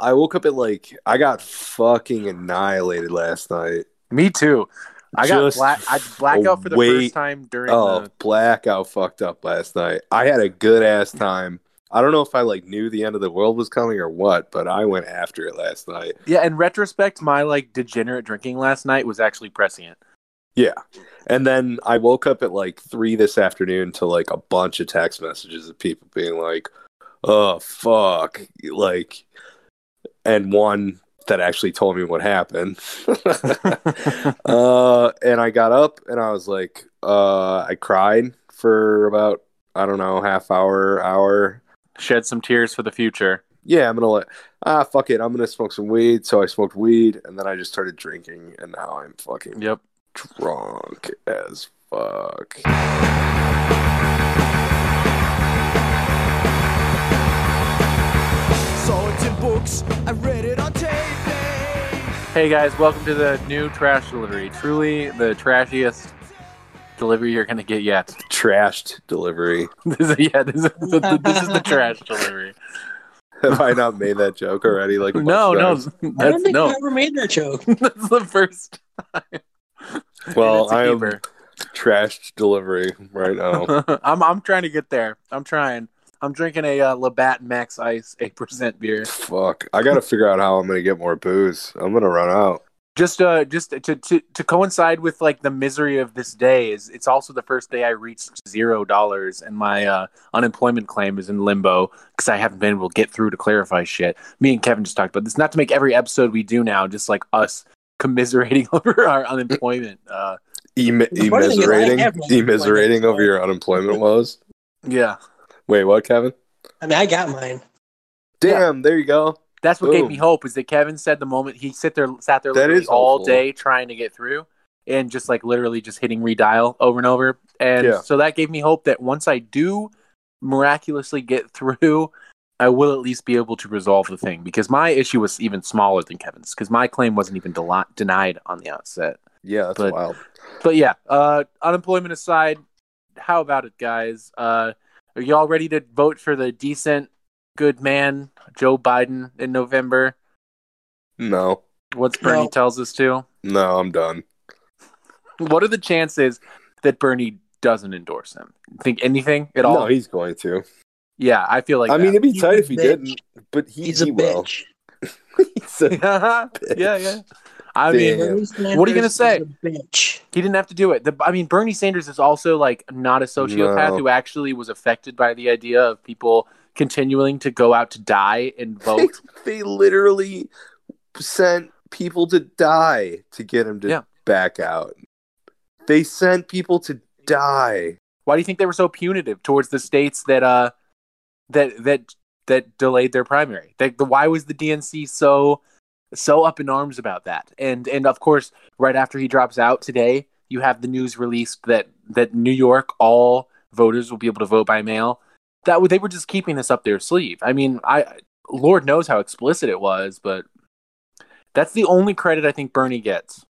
I woke up at like I got fucking annihilated last night. Me too. I got Just black. I blackout for the wait- first time during Oh, the. blackout fucked up last night. I had a good ass time. I don't know if I like knew the end of the world was coming or what, but I went after it last night. Yeah, in retrospect, my like degenerate drinking last night was actually prescient. Yeah. And then I woke up at like three this afternoon to like a bunch of text messages of people being like, oh, fuck. Like, and one that actually told me what happened. uh, and I got up and I was like, uh, I cried for about, I don't know, half hour, hour. Shed some tears for the future. Yeah, I'm gonna let ah fuck it. I'm gonna smoke some weed. So I smoked weed, and then I just started drinking, and now I'm fucking Yep. drunk as fuck. Books, I read it on tape. Hey guys, welcome to the new trash delivery. Truly the trashiest delivery you're gonna get yet. Trashed delivery. This is, yeah, this is the, this is the trash delivery. Have I not made that joke already? Like a No, no, times? I don't think no. I ever made that joke. That's the first. time. Well, I am trashed delivery right now. I'm I'm trying to get there. I'm trying. I'm drinking a uh, Labatt Max Ice eight percent beer. Fuck. I gotta figure out how I'm gonna get more booze. I'm gonna run out. Just uh, just to, to to coincide with like the misery of this day is it's also the first day I reached zero dollars and my uh, unemployment claim is in limbo because I haven't been able to get through to clarify shit. Me and Kevin just talked about this. Not to make every episode we do now just like us commiserating over our unemployment. Uh, Emi- The funny thing is I Immiserating, have my immiserating unemployment. over your unemployment woes. yeah, Wait, what, Kevin? I mean, I got mine. Damn, there you go. that's what gave me hope. Is that Kevin said the moment he sit there sat there That literally is all hopeful. day trying to get through. And just like literally just hitting redial over and over. And Yeah. so that gave me hope that once I do miraculously get through, I will at least be able to resolve the thing because my issue was even smaller than Kevin's because my claim wasn't even del- denied on the outset. Yeah, that's But- wild. But yeah, uh, unemployment aside, how about it, guys? Uh, are y'all ready to vote for the decent, good man, Joe Biden, in November? No, What's Bernie No. tells us to? no, I'm done. What are the chances that Bernie doesn't endorse him? Think anything at all? No, he's going to. yeah, I feel like I mean, it'd be He's tight if he bitch. didn't, but he, He's a he will. bitch. He's a- that. yeah, yeah. I mean, Damn. What are you gonna say? bitch. he didn't have to do it. The, I mean, Bernie Sanders is also like not a sociopath No. who actually was affected by the idea of people continuing to go out to die and vote. they literally sent people to die to get him to Yeah. back out. They sent people to die. Why do you think they were so punitive towards the states that uh that that that delayed their primary? They, the, why was the DNC so so up in arms about that? And and of course, right after he drops out today, you have the news released that that New York all voters will be able to vote by mail. That they were just keeping this up their sleeve. I mean, I Lord knows how explicit it was, but that's the only credit I think Bernie gets.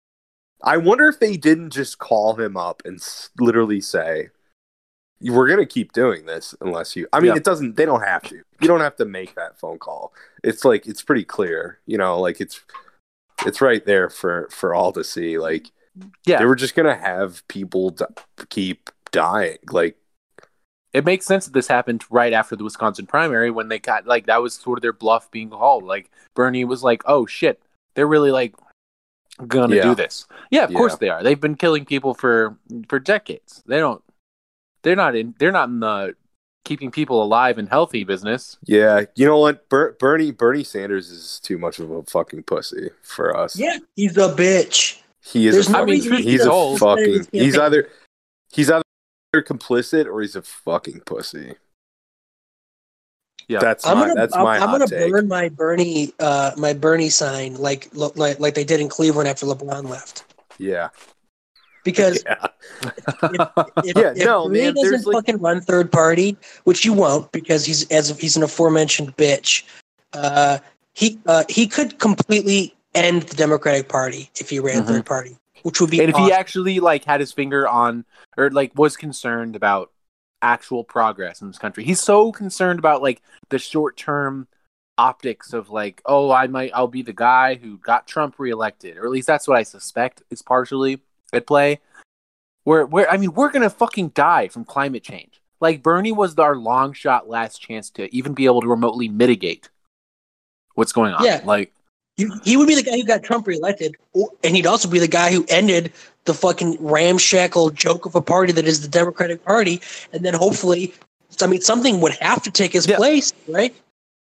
I wonder if they didn't just call him up and literally say, "We're gonna keep doing this unless you." I mean, Yeah. it doesn't. They don't have to. You don't have to make that phone call. It's like it's pretty clear. You know, like it's it's right there for for all to see. Like Yeah. they were just gonna have people d- keep dying. Like it makes sense that this happened right after the Wisconsin primary when they got like that was sort of their bluff being called. Like Bernie was like, "Oh shit, they're really like gonna Yeah. do this." Yeah, of course they are. They've been killing people for for decades. They don't. They're not in. They're not in the keeping people alive and healthy business. Yeah, you know what? Ber- Bernie Bernie Sanders is too much of a fucking pussy for us. Yeah, he's a bitch. he is. There's a no fucking, reason he's should a hold fucking. He's either he's either complicit or he's a fucking pussy. Yeah. that's I'm my gonna that's I'm, my I'm hot gonna take. burn my Bernie uh my Bernie sign like look like like they did in Cleveland after LeBron left. Yeah, Because yeah, if, Yeah, if no, Bernie man, doesn't there's, like- fucking run third party, which you won't because he's as he's an aforementioned bitch. Uh, he uh, he could completely end the Democratic Party if he ran Mhm. third party, which would be and if he actually like had his finger on or like was concerned about actual progress in this country he's so concerned about like the short term optics of like, oh, I might, I'll be the guy who got Trump reelected, or at least that's what I suspect is partially at play. Where, where, I mean, we're gonna fucking die from climate change. Like Bernie was our long shot last chance to even be able to remotely mitigate what's going on. Yeah. Like, he would be the guy who got Trump reelected, and he'd also be the guy who ended the fucking ramshackle joke of a party that is the Democratic Party, and then hopefully, I mean, something would have to take his Yeah. place, right?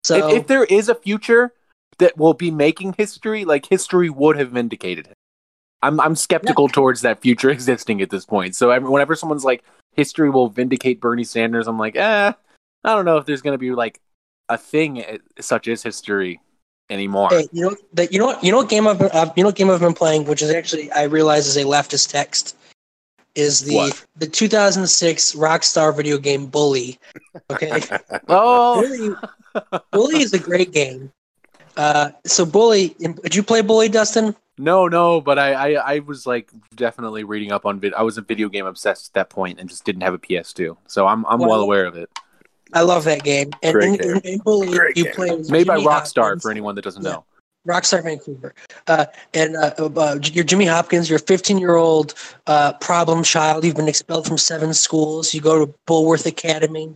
So if, if there is a future that will be making history, like history would have vindicated him. I'm I'm skeptical towards that future existing at this point. So every, whenever someone's like history will vindicate Bernie Sanders, I'm like, eh, I don't know if there's going to be like a thing eh, such as history anymore. Hey, you know that you know what you know what game I've been, uh, you know game I've been playing, which is actually I realize is a leftist text, is the What? the 2006 Rockstar video game Bully. Okay, Oh, Bully, Bully is a great game. Uh, so Bully, did you play Bully, Dustin? no, no, but I, I I was like definitely reading up on vid. I was a video game obsessed at that point and just didn't have a PS2, so I'm I'm well, Well, aware of it. I love that game. And Great in, game. in, in Bully, Great you game. play as Made by Rockstar Hopkins. for anyone that doesn't Yeah. know. Rockstar Vancouver. Uh, and uh, uh, you're Jimmy Hopkins. You're a 15 year old uh, problem child. You've been expelled from seven schools. You go to Bullworth Academy.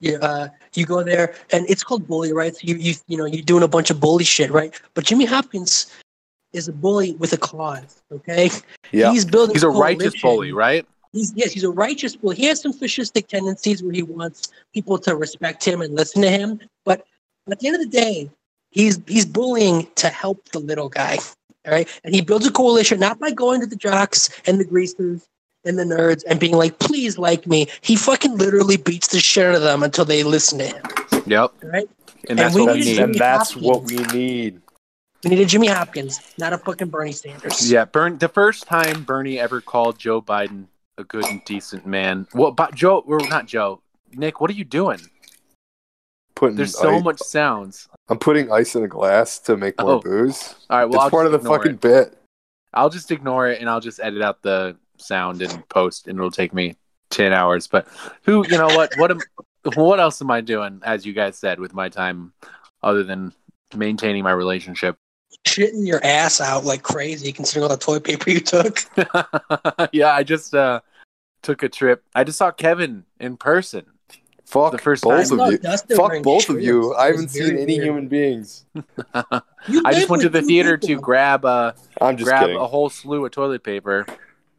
You, uh, you go there, and it's called bully, right? So you you you know you're doing a bunch of bully shit, right? But Jimmy Hopkins is a bully with a cause. Okay, Yeah. he's building. He's a righteous bully, right? He's yes, he's a righteous bully. He has some fascistic tendencies where he wants people to respect him and listen to him. But at the end of the day, he's he's bullying to help the little guy. All right. And he builds a coalition not by going to the jocks and the greasers and the nerds and being like, please like me. He fucking literally beats the shit out of them until they listen to him. Yep. All right. And that's we what we need need. And that's Hopkins. what we need. We need a Jimmy Hopkins, not a fucking Bernie Sanders. Yeah, Bern. The first time Bernie ever called Joe Biden a good and decent man. Well, but Joe, or not Joe. Nick, what are you doing? Putting There's so ice- much sounds. I'm putting ice in a glass to make more Oh. booze. All right, well, it's I'll part of the fucking it. bit. I'll just ignore it and I'll just edit out the sound and post, and it'll take me ten hours. But who, you know what? What am, what else am I doing? As you guys said, with my time, other than maintaining my relationship. Shitting your ass out like crazy considering all the toilet paper you took. yeah, I just uh, took a trip. I just saw Kevin in person. Fuck The first both time- of you. Dustin Fuck both of you. I haven't very seen any weird. human beings. I just went to the two theater to grab uh I'm just grab kidding. a whole slew of toilet paper.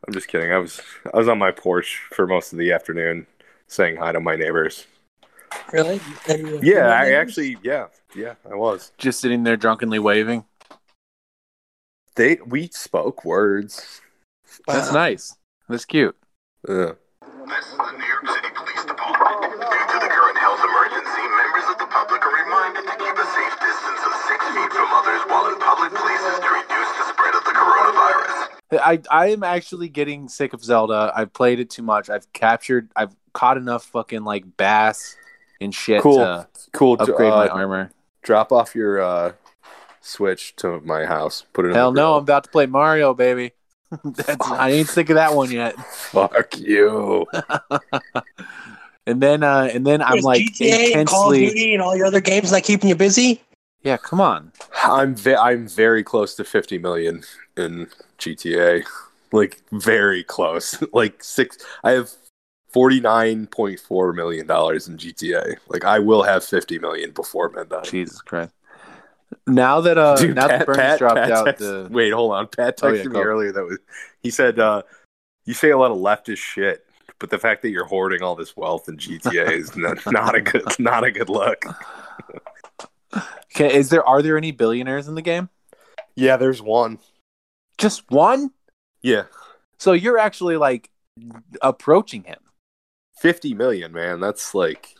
I'm just kidding. I was I was on my porch for most of the afternoon saying hi to my neighbors. Really? Yeah, I you- actually yeah, yeah, I was. just sitting there drunkenly waving. They we spoke words. That's nice. That's cute. Ugh. This is the New York City Police Department. Due to the current health emergency, members of the public are reminded to keep a safe distance of six feet from others while in public places to reduce the spread of the coronavirus. I I am actually getting sick of Zelda. I've played it too much. I've captured. I've caught enough fucking like bass and shit Cool. to Cool. upgrade my uh, armor. drop off your uh switch to my house. Put it in Hell the no! grill. I'm about to play Mario, baby. That's, I ain't sick of that one yet. Fuck you. And then uh and then I'm like GTA and Call of intensely. Duty and all your other games not keeping you busy? Yeah, come on. I'm ve- I'm very close to 50 million in GTA. Like very close. like six I have 49.4 million dollars in GTA. Like I will have 50 million before midnight. Jesus Christ. Now that uh Dude, now that Burns dropped Pat out text- the Wait, hold on. Pat Oh, yeah, me go. earlier that was he said uh you say a lot of leftist shit, but the fact that you're hoarding all this wealth in GTA is not, not a good not a good look. Okay, is there are there any billionaires in the game? Yeah, there's one. Just one? Yeah. So you're actually like approaching him. 50 million, man. That's like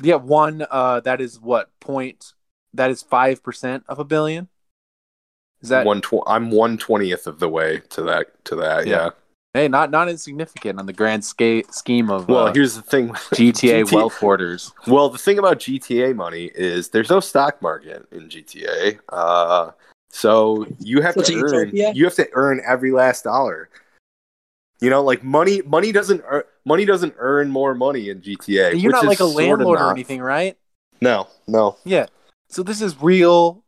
Yeah, one uh that is what point that is 5% of a billion? Is that one tw- I'm one twentieth of the way to that to that. Yeah. Yeah. Hey, not not insignificant on the grand sca- scheme of Well, uh, here's the thing. GTA GT wealth hoarders. Well, the thing about GTA money is there's no stock market in GTA. Uh, so you have So to earn. utopia? You have to earn every last dollar. You know, like money. Money doesn't. ear- Money doesn't earn more money in GTA. You're which not is like a landlord or anything, right? No, no. Yeah. So this is real,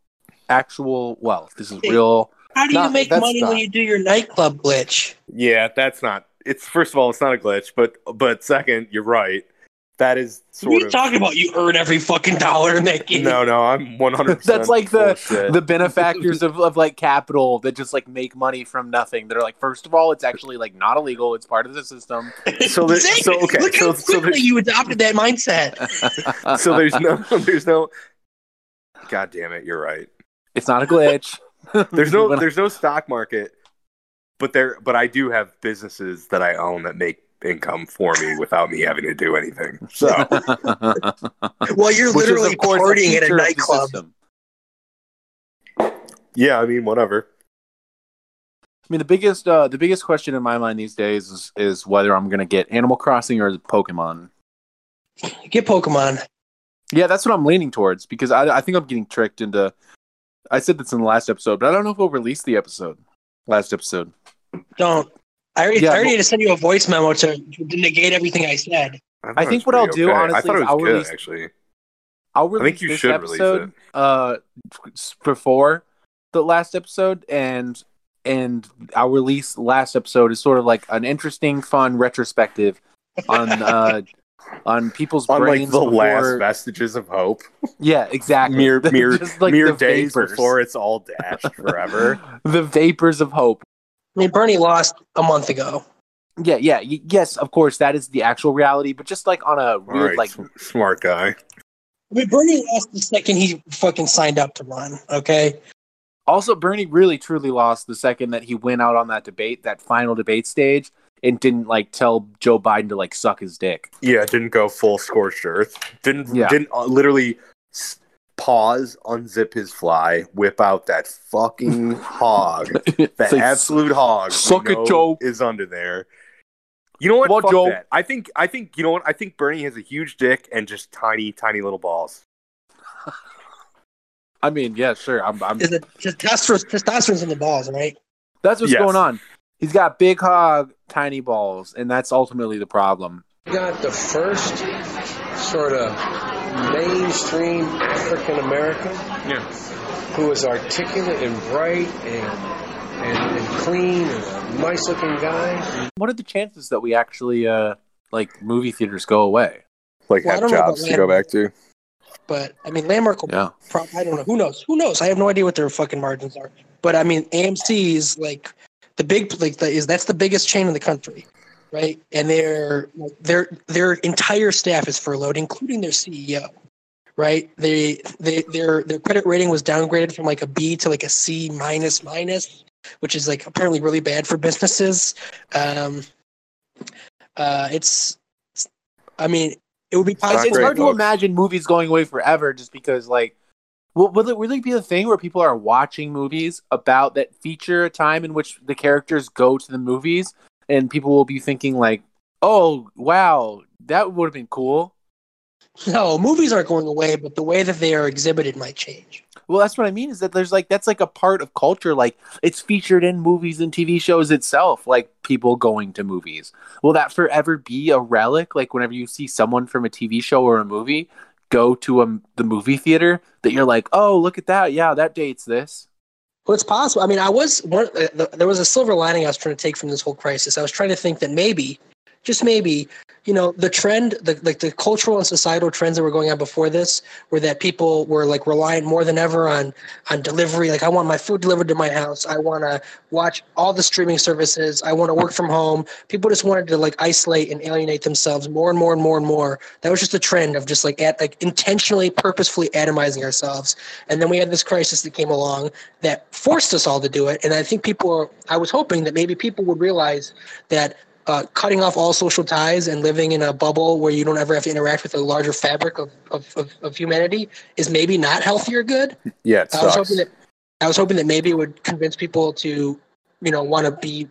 actual wealth. This is real. How do Not- you make that's money when you do your nightclub glitch? Yeah, that's not. It's first of all, it's not a glitch, but but second, you're right. That is What are you of. talking about? You earn every fucking dollar in that game. No, no, I'm 100. That's like the bullshit. the benefactors of, of like capital that just like make money from nothing. That are like, first of all, it's actually like not illegal. It's part of the system. So there- Exactly. so, okay, Look so- how so quickly there's- you adopted that mindset. so there's no, there's no. God damn it, you're right. it's not a glitch. There's no, there's no stock market, but there, but I do have businesses that I own that make income for me without me having to do anything. So Well, you're Which literally of course, partying at feature a of nightclub. yeah, I mean, whatever. I mean, the biggest uh, the biggest question in my mind these days is is whether I'm gonna get Animal Crossing or Pokemon. Get Pokemon. Yeah, that's what I'm leaning towards because I I think I'm getting tricked into. I said this in the last episode, but I don't know if we'll release the episode. Last episode. Don't. I already, Yeah, I already but- had to send you a voice memo to, to negate everything I said. thought I think what I'll do, okay. I honestly, thought it is was I'll good, release- actually. I'll I release think you this should release episode it. uh before the last episode and and I'll release last episode is sort of like an interesting, fun retrospective on uh on people's On like brains the before, last vestiges of hope, yeah exactly mere mere Just like mere days vapors. before it's all dashed forever. the vapors of hope I mean, Bernie lost a month ago. yeah yeah y- yes of course that is the actual reality but just like on a weird right, like s- smart guy. I mean, Bernie lost the second he fucking signed up to run. Okay. Also, Bernie really truly lost the second that he went out on that debate, that final debate stage, and didn't like tell Joe Biden to like suck his dick. Yeah, didn't go full scorched earth. Didn't Yeah. didn't uh, literally pause, unzip his fly, whip out that fucking hog, It's that like, absolute hog. suck it, know Joe. Is under there. You know what? Come on, Fuck Joe. that. I think I think you know what? I think Bernie has a huge dick and just tiny, tiny little balls. I mean, yeah, sure. I'm, I'm, Is it testosterone, testosterone's in the balls, right? that's what's Yes. going on. He's got big hog, tiny balls, and that's ultimately the problem. got the first sort of mainstream African American yeah, who is articulate and bright and, and, and clean and a nice looking guy. What are the chances that we actually uh like movie theaters go away? Like Well, have don't know about jobs to go back to. But I mean, Landmark will Yeah. Prob- I don't know. Who knows? Who knows? I have no idea what their fucking margins are. But I mean, AMC is like the big like the, is that's the biggest chain in the country, right? And their their their entire staff is furloughed, including their CEO. Right? They they their their credit rating was downgraded from like a B to like a C minus minus, which is like apparently really bad for businesses. Um, uh, it's, I mean, it would be not It's, it's great, hard to imagine movies going away forever just because like will, will it really be a thing where people are watching movies about that feature a time in which the characters go to the movies? And people will be thinking like oh wow that would have been cool. No, movies aren't going away, but the way that they are exhibited might change. well that's what i mean is that there's like that's like a part of culture like it's featured in movies and tv shows itself like people going to movies. Will that forever be a relic? Like whenever you see someone from a tv show or a movie go to a, the movie theater that you're like oh look at that yeah that dates this Well, it's possible. I mean, I was one. Uh, the, there was a silver lining I was trying to take from this whole crisis. I was trying to think that maybe, just maybe, you know, the trend, the like the cultural and societal trends that were going on before this, were that people were like reliant more than ever on on delivery. Like, I want my food delivered to my house. I want to watch all the streaming services. I want to work from home. People just wanted to like isolate and alienate themselves more and more and more and more. That was just a trend of just like at like intentionally, purposefully atomizing ourselves. And then we had this crisis that came along that forced us all to do it. And I think people are, I was hoping that maybe people would realize that uh, cutting off all social ties and living in a bubble where you don't ever have to interact with the larger fabric of, of, of, of humanity is maybe not healthy or good. Yeah, I was hoping that I was hoping that maybe it would convince people to, you know, want to be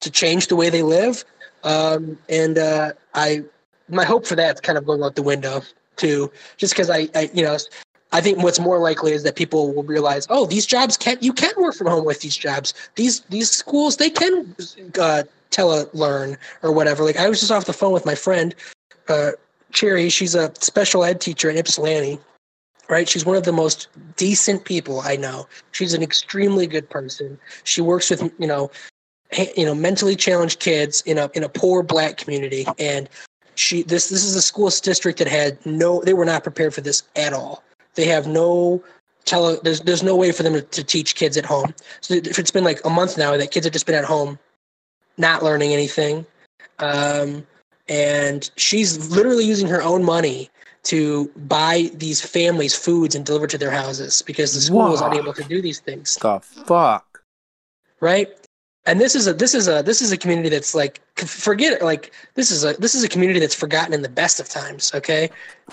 to change the way they live. Um, and uh, I, my hope for that's kind of going out the window too, just because I, I, you know, I think what's more likely is that people will realize, oh, these jobs can't you can work from home with these jobs. These these schools they can uh, telelearn or whatever. Like I was just off the phone with my friend, uh, Cherry. She's a special ed teacher at Ypsilanti, right? She's one of the most decent people I know. She's an extremely good person. She works with you know, you know, mentally challenged kids in a in a poor black community, and she this this is a school district that had no they were not prepared for this at all. They have no tele there's there's no way for them to, to teach kids at home. So if it's been like a month now that kids have just been at home, not learning anything, um, and she's literally using her own money to buy these families foods and deliver to their houses because the school is Wow. unable to do these things. The fuck. right? And this is a this is a this is a community that's like forget it like this is a this is a community that's forgotten in the best of times okay?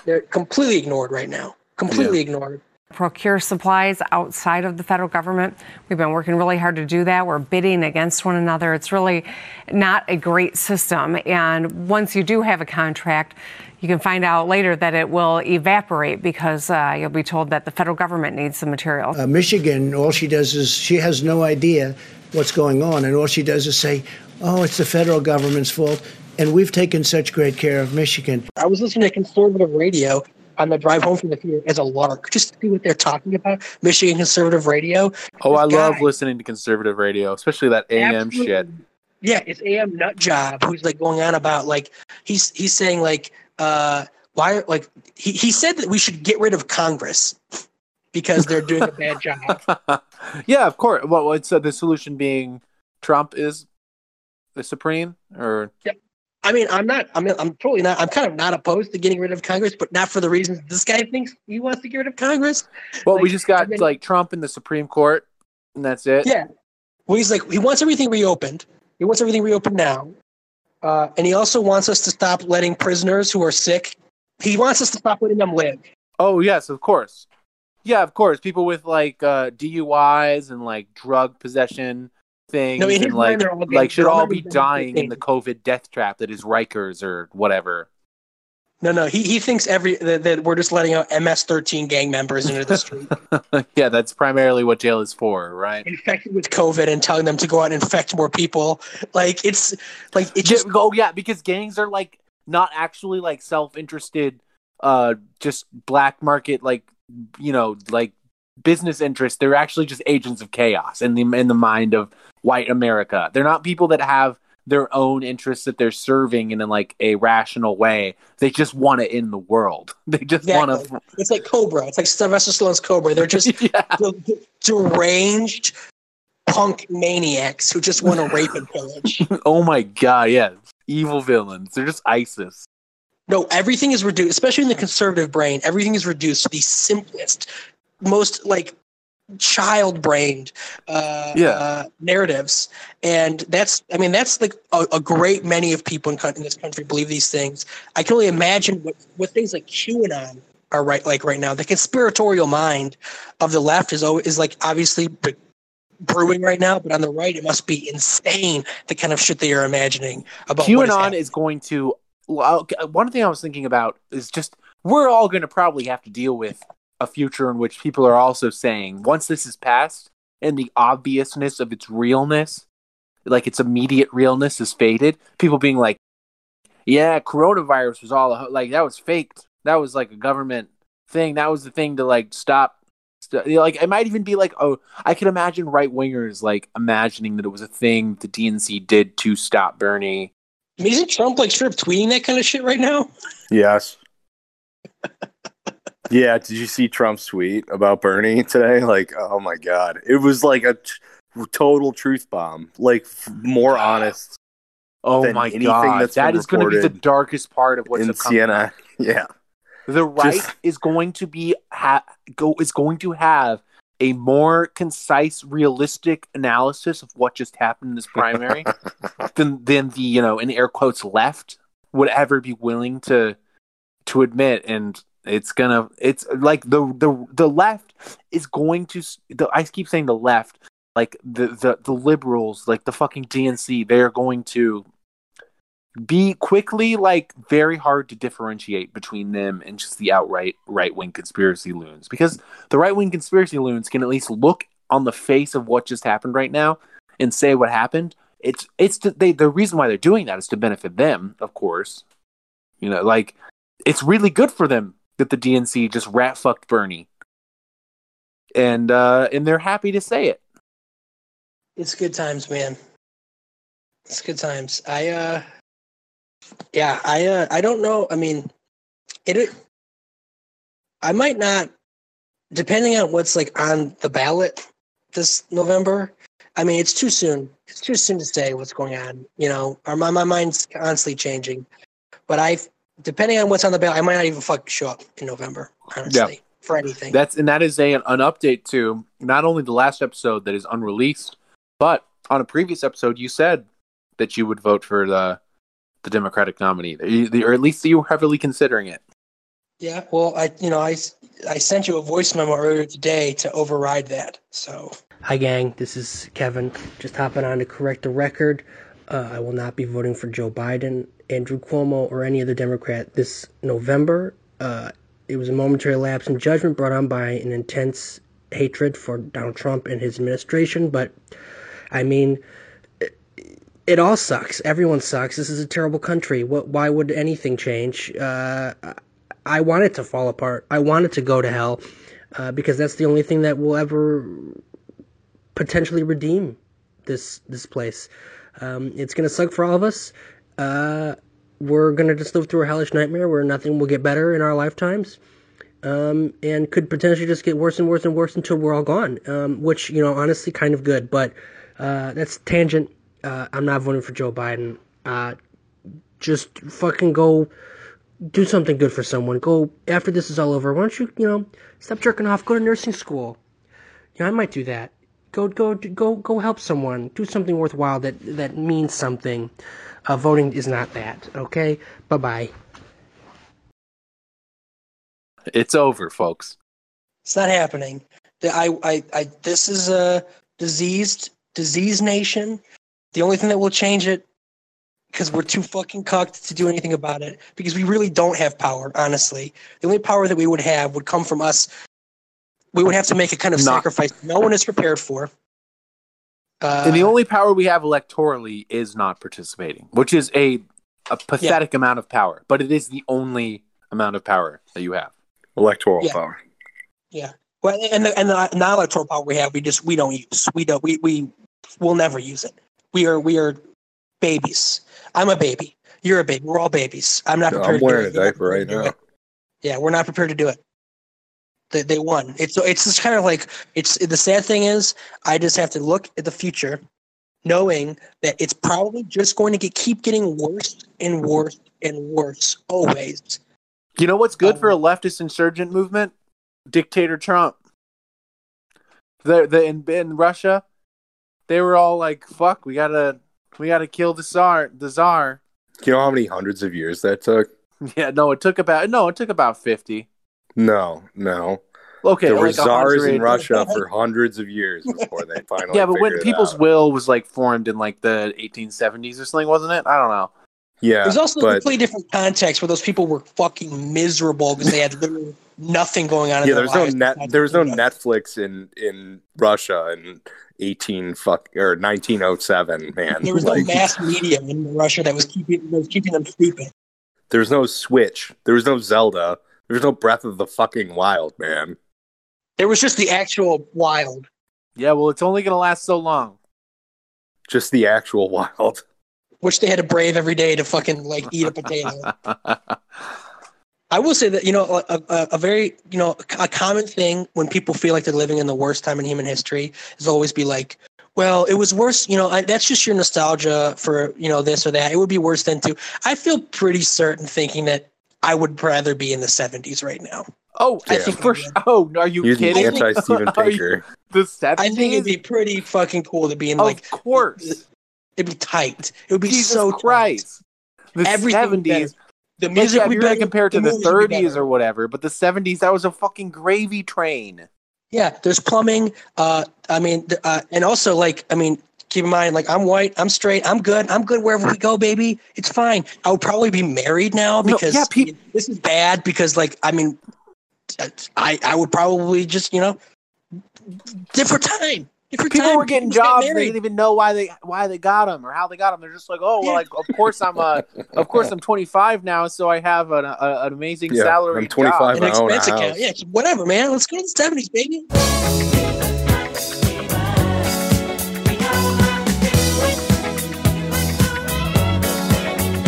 They're completely ignored right now. Completely ignored procure supplies outside of the federal government. We've been working really hard to do that. We're bidding against one another. It's really not a great system. And once you do have a contract, you can find out later that it will evaporate because uh, you'll be told that the federal government needs the material. Uh, Michigan, all she does is she has no idea what's going on, and all she does is say, "Oh, it's the federal government's fault." And we've taken such great care of Michigan. i was listening to conservative radio on the drive home from the theater as a lark just to see what they're talking about michigan conservative radio Oh, I This love listening to conservative radio, especially that AM shit. Yeah, it's AM Nut Job who's like going on about like he's he's saying like uh why like he, he said that we should get rid of Congress because they're doing a bad job. yeah, of course. Well, it's uh, the solution being Trump is the supreme, or I mean, I'm not I mean I'm totally not I'm kind of not opposed to getting rid of Congress, but not for the reasons this guy thinks he wants to get rid of Congress. well, we just got like Trump in the Supreme Court, and that's it. Yeah. Well he's like he wants everything reopened. He wants everything reopened now. Uh, and he also wants us to stop letting prisoners who are sick. He wants us to stop letting them live. Oh yes, of course. Yeah, of course. People with like uh, DUIs and like drug possession things, No, and like they're all getting- like should all be dying in the. COVID death trap that is Rikers or whatever. No, no, he, he thinks every that, that we're just letting out MS-13 gang members into the street, yeah, that's primarily what jail is for, right? infected with COVID, and telling them to go out and infect more people. Like it's like it just Just, oh yeah, because gangs are like not actually like self-interested, uh, just black market like you know like business interests. They're actually just agents of chaos in the in the mind of white America. They're not people that have their own interests that they're serving in like a rational way. They just want to end the world. They just want exactly. It's like Cobra. It's like Sylvester Stallone's Cobra. They're just yeah. de- de- deranged punk maniacs who just want to rape and pillage. Oh my god, yeah. Evil villains. They're just ISIS. No, everything is reduced, especially in the conservative brain. Everything is reduced to the simplest, most like child-brained uh, Yeah. uh, narratives, and that's. I mean, that's like a, a great many of people in, in this country believe these things. I can only imagine what what things like QAnon are right like right now. The conspiratorial mind of the left is always is like obviously b- brewing right now, but on the right it must be insane the kind of shit they are imagining about QAnon happening. is going to. Well, one thing I was thinking about is just we're all going to probably have to deal with a future in which people are also saying once this is passed and the obviousness of its realness, like its immediate realness, is faded. People being like, "Yeah, coronavirus was all a ho- like that was faked. That was like a government thing. That was the thing to like stop." st- you know, Like it might even be like, oh, I can imagine right wingers like imagining that it was a thing the DNC did to stop Bernie. I mean, isn't Trump like straight up tweeting that kind of shit right now? Yes. yeah. Did you see Trump's tweet about Bernie today? Like, oh my god, it was like a t- total truth bomb. Like f- more honest Oh my god, that going to be the darkest part of what's in come. Yeah. The right Just- is going to be ha- go is going to have a more concise, realistic analysis of what just happened in this primary than than the you know in air quotes left would ever be willing to to admit, and it's gonna it's like the the the left is going to the I keep saying the left like the the the liberals like the fucking DNC they are going to be quickly like very hard to differentiate between them and just the outright right wing conspiracy loons because the right wing conspiracy loons can at least look on the face of what just happened right now and say what happened. It's it's to, they the reason why they're doing that is to benefit them, of course. You know, like it's really good for them that the DNC just rat fucked Bernie and uh, and they're happy to say it. It's good times, man. It's good times. I uh yeah, I uh I don't know. I mean, it I might not depending on what's like on the ballot this November. I mean, it's too soon. It's too soon to say what's going on. You know, my my mind's constantly changing. But I, depending on what's on the ballot, I might not even fucking show up in November. Honestly, for anything. That's and that is a an update to not only the last episode that is unreleased, but on a previous episode you said that you would vote for the the Democratic nominee, or at least you were heavily considering it. Yeah, well, I you know I I sent you a voice memo earlier today to override that. So Hi, gang. This is Kevin. Just hopping on to correct the record. Uh, I will not be voting for Joe Biden, Andrew Cuomo, or any other Democrat this November. Uh, it was a momentary lapse in judgment brought on by an intense hatred for Donald Trump and his administration. But, I mean, it, it all sucks. Everyone sucks. This is a terrible country. What? Why would anything change? Uh, I want it to fall apart. I want it to go to hell. Uh, because that's the only thing that will ever potentially redeem this this place. Um, it's gonna suck for all of us. Uh, we're gonna just live through a hellish nightmare where nothing will get better in our lifetimes, um, and could potentially just get worse and worse and worse until we're all gone. Um, which you know, honestly, kind of good. But uh, that's tangent. Uh, I'm not voting for Joe Biden. Uh, just fucking go do something good for someone. Go after this is all over. Why don't you, you know, stop jerking off? Go to nursing school. Yeah, I might do that. Go, go, go, go! Help someone. Do something worthwhile that that means something. Uh, voting is not that. Okay. Bye bye. It's over, folks. It's not happening. I, I, I, this is a diseased, disease nation. The only thing that will change it, because we're too fucking cucked to do anything about it, because we really don't have power, honestly. The only power that we would have would come from us we would have to make a kind of Not- sacrifice no one is prepared for. Uh, and the only power we have electorally is not participating, which is a a pathetic amount of power, but it is the only amount of power that you have. Electoral Yeah. power. yeah, well, and the, and the non-electoral power we have, we just we don't use. We don't. We we will never use it. We are we are babies. I'm a baby. You're a baby. We're all babies. I'm not prepared. I'm to do wearing a it. Diaper right prepared to do now. it. Yeah, we're not prepared to do it. They, they won. It's it's just kind of like it's the sad thing is I just have to look at the future, knowing that it's probably just going to get keep getting worse and worse and worse always. You know what's good Um, for a leftist insurgent movement? Dictator Trump. The the in, in Russia, they were all like, "Fuck, we gotta we gotta kill the czar." The czar. You know how many hundreds of years that took? Yeah, no, it took about no, it took about fifty. No, no. Okay, there were like czars in Russia for hundreds of years before they finally. Yeah, but when people's out. will was like formed in like the 1870s or something, wasn't it? I don't know. yeah, There's also a completely different context where those people were fucking miserable because they had literally nothing going on. in yeah, their there's no lives net. besides There was no. Netflix in in Russia in eighteen fuck or nineteen oh seven. Man, There was like no mass media in Russia that was keeping that was keeping them stupid. there was no Switch. There was no Zelda. There was no Breath of the fucking Wild, man. There was just the actual wild. Yeah, well, it's only gonna last so long. Just the actual wild. which they had to brave every day to fucking like eat a potato. I will say that you know a, a, a very you know a common thing when people feel like they're living in the worst time in human history is always be like, well, it was worse. You know, I, that's just your nostalgia for you know this or that. It would be worse than too. I feel pretty certain thinking that I would rather be in the '70s right now. oh, I I think for I would. Oh, are you You're the kidding? anti Steven Are you- Pinker. The I think it'd be pretty fucking cool to be in Of like course. it'd be tight. It would be Jesus so tight. Christ. The Everything would be better. 70s. The music yeah, would if be you're gonna better. compare to the, movies would be 30s or whatever, but the 70s, that was a fucking gravy train. Yeah, there's plumbing. Uh, I mean, uh, and also like, I mean, keep in mind, like, I'm white, I'm straight, I'm good, I'm good wherever we go, baby. It's fine. I would probably be married now No, because yeah, pe- this is bad. Because like, I mean, I I would probably just you know, different time, different different People time. were getting just got jobs. They didn't even know why they why they got them or how they got them. They're just like, oh, well, like of course I'm uh, of course I'm 25 now, so I have an, a, an amazing Yeah, salary. I'm 25 job. An I expense account. house. Yeah, whatever, man. Let's go to the seventies, baby.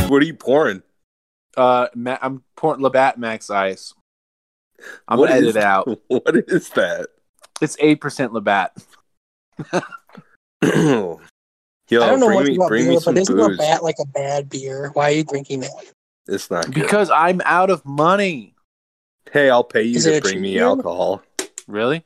What are you pouring? Uh, Ma- I'm pouring Labatt Max Ice. I'm What gonna edit it out. What is that? It's eight percent Labatt. Yo, I don't know bring much me, about bring beer, me some but isn't booze. Labatt like a bad beer? Why are you drinking that? It's not good. Because I'm out of money. hey, I'll pay you Is to bring me beer? alcohol. Really?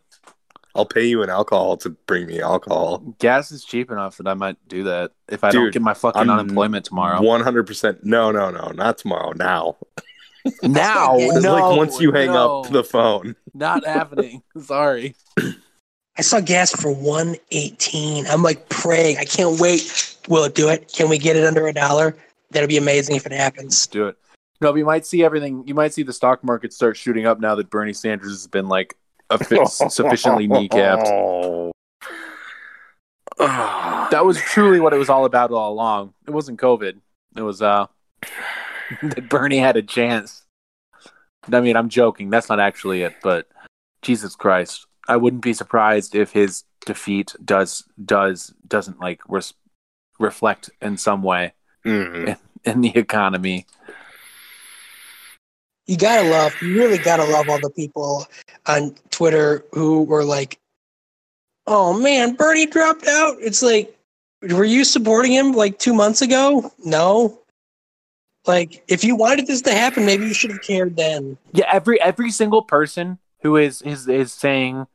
I'll pay you in alcohol to bring me alcohol. Gas is cheap enough that I might do that if I don't get my fucking I'm unemployment tomorrow. One hundred percent. No, no, no, not tomorrow. Now, Now, no, like once you hang no, up the phone. not happening. Sorry. I saw gas for one eighteen. I'm like praying. I can't wait. Will it do it? Can we get it under a dollar? That'd be amazing if it happens. Let's do it. No, but you might see everything. You might see the stock market start shooting up now that Bernie Sanders has been like a fi- sufficiently kneecapped. That was truly what it was all about all along. It wasn't COVID. It was uh that Bernie had a chance. I mean, I'm joking. That's not actually it, but Jesus Christ, I wouldn't be surprised if his defeat does does doesn't like res- reflect in some way Mm. in the economy. You gotta love. You really gotta love all the people on Twitter who were like, "Oh man, Bernie dropped out." It's like, were you supporting him like two months ago? No. Like, if you wanted this to happen, maybe you should have cared then. Yeah, every every single person who is is is saying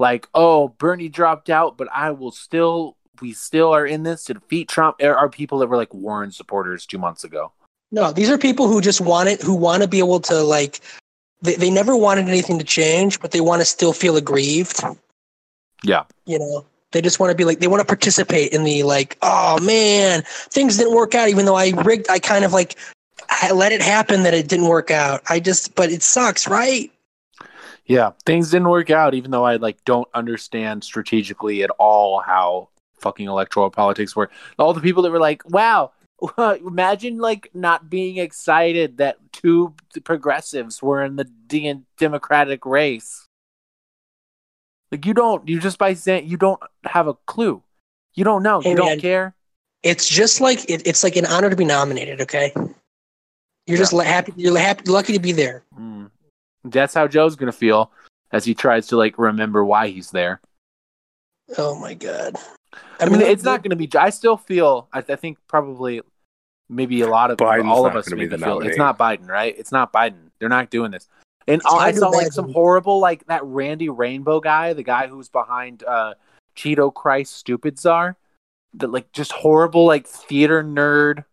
like, "Oh, Bernie dropped out, but I will still we still are in this to defeat Trump." Are, are people that were like Warren supporters 2 months ago. No, these are people who just want it, who want to be able to like. They, they never wanted anything to change, but they want to still feel aggrieved. Yeah. You know, they just want to be like they want to participate in the like. Oh man, things didn't work out, even though I rigged. I kind of like I let it happen that it didn't work out. I just, but it sucks, right? Yeah, things didn't work out even though I like don't understand strategically at all how fucking electoral politics work. All the people that were like, "Wow, imagine like not being excited that two progressives were in the de- Democratic race." Like you don't you just by saying you don't have a clue. You don't know. Hey, you don't care. It's just like it, it's like an honor to be nominated. Okay, you're just happy. You're happy, lucky to be there. Mm. That's how Joe's going to feel as he tries to like remember why he's there. Oh my god. I mean, it's not going to be. I still feel. I, I think probably, maybe a lot of Biden's all of us gonna be maybe the feel nominee. it's not Biden, right? It's not Biden. They're not doing this. And It's I Hunter saw like some horrible, like that Randy Rainbow guy, the guy who's behind uh Cheeto Christ Stupid Czar, that like just horrible, like theater nerd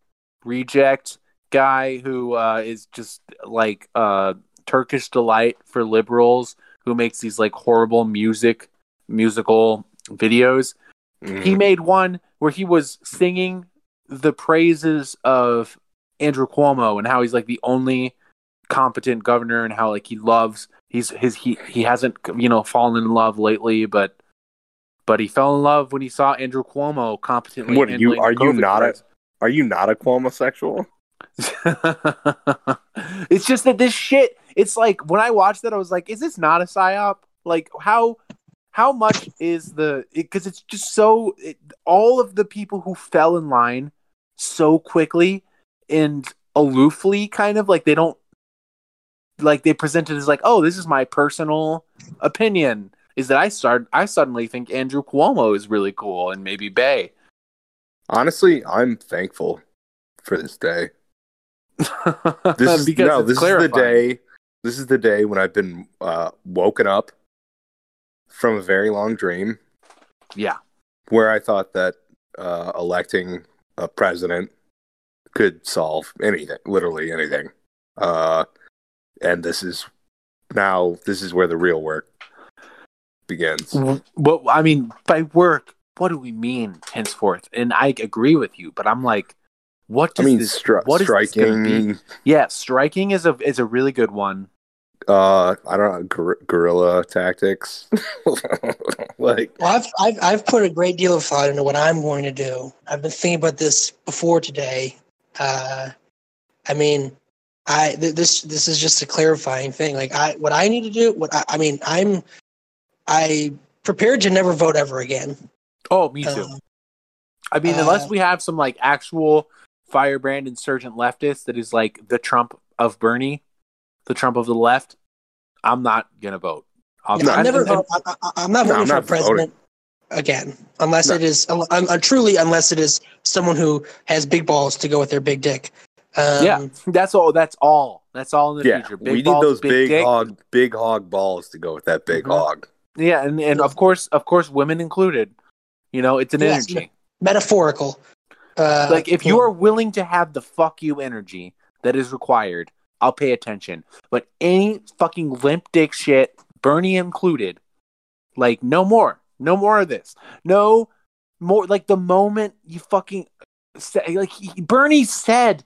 reject guy who uh is just like uh Turkish delight for liberals who makes these like horrible music musical videos Mm. he made one where he was singing the praises of Andrew Cuomo and how he's like the only competent governor and how like he loves he's his he he hasn't you know fallen in love lately but but he fell in love when he saw Andrew Cuomo competently What are you? Are you not a? Are you not a Cuomo sexual? it's just that this shit it's like when i watched that i was like is this not a psyop like how how much is the because it's just so it, all of the people who fell in line so quickly and aloofly kind of like they don't like they present it as like oh this is my personal opinion is that i start i suddenly think andrew cuomo is really cool and maybe bay Honestly, I'm thankful for this day. This is, because no, this is the day. This is the day when I've been uh, woken up from a very long dream yeah where I thought that uh, electing a president could solve anything, literally anything. Uh, and this is now this is where the real work begins. Well, I mean by work, what do we mean henceforth? And I agree with you, but I'm like, what I does mean, this? stri- what is this gonna be? Yeah, striking is a is a really good one. Uh, I don't know, guer- guerrilla tactics. like, Well, I've, I've I've put a great deal of thought into what I'm going to do. I've been thinking about this before today. Uh, I mean, I th- this this is just a clarifying thing. Like I, what I need to do. What I, I mean, I'm I prepared to never vote ever again. Oh, me too. Um, I mean, uh, unless we have some like actual firebrand insurgent leftist that is like the Trump of Bernie, the Trump of the left, I'm not gonna vote. I'll yeah, I'm never. and- and- vote- I, I, I'm not No, voting I'm for not president again, unless No. it is. I'm, I'm truly unless it is someone who has big balls to go with their big dick. Um, yeah, that's all. That's all. That's all in the yeah, future. we need balls, those big, dick. hog, big hog balls to go with that big Mhm. hog. Yeah, and, and of course, of course, women included. You know, it's an Yes, energy. metaphorical. Uh, like if you are willing to have the fuck you energy that is required, I'll pay attention. But any fucking limp dick shit, Bernie included, like no more, no more of this. No more. Like the moment you fucking say, like he, Bernie said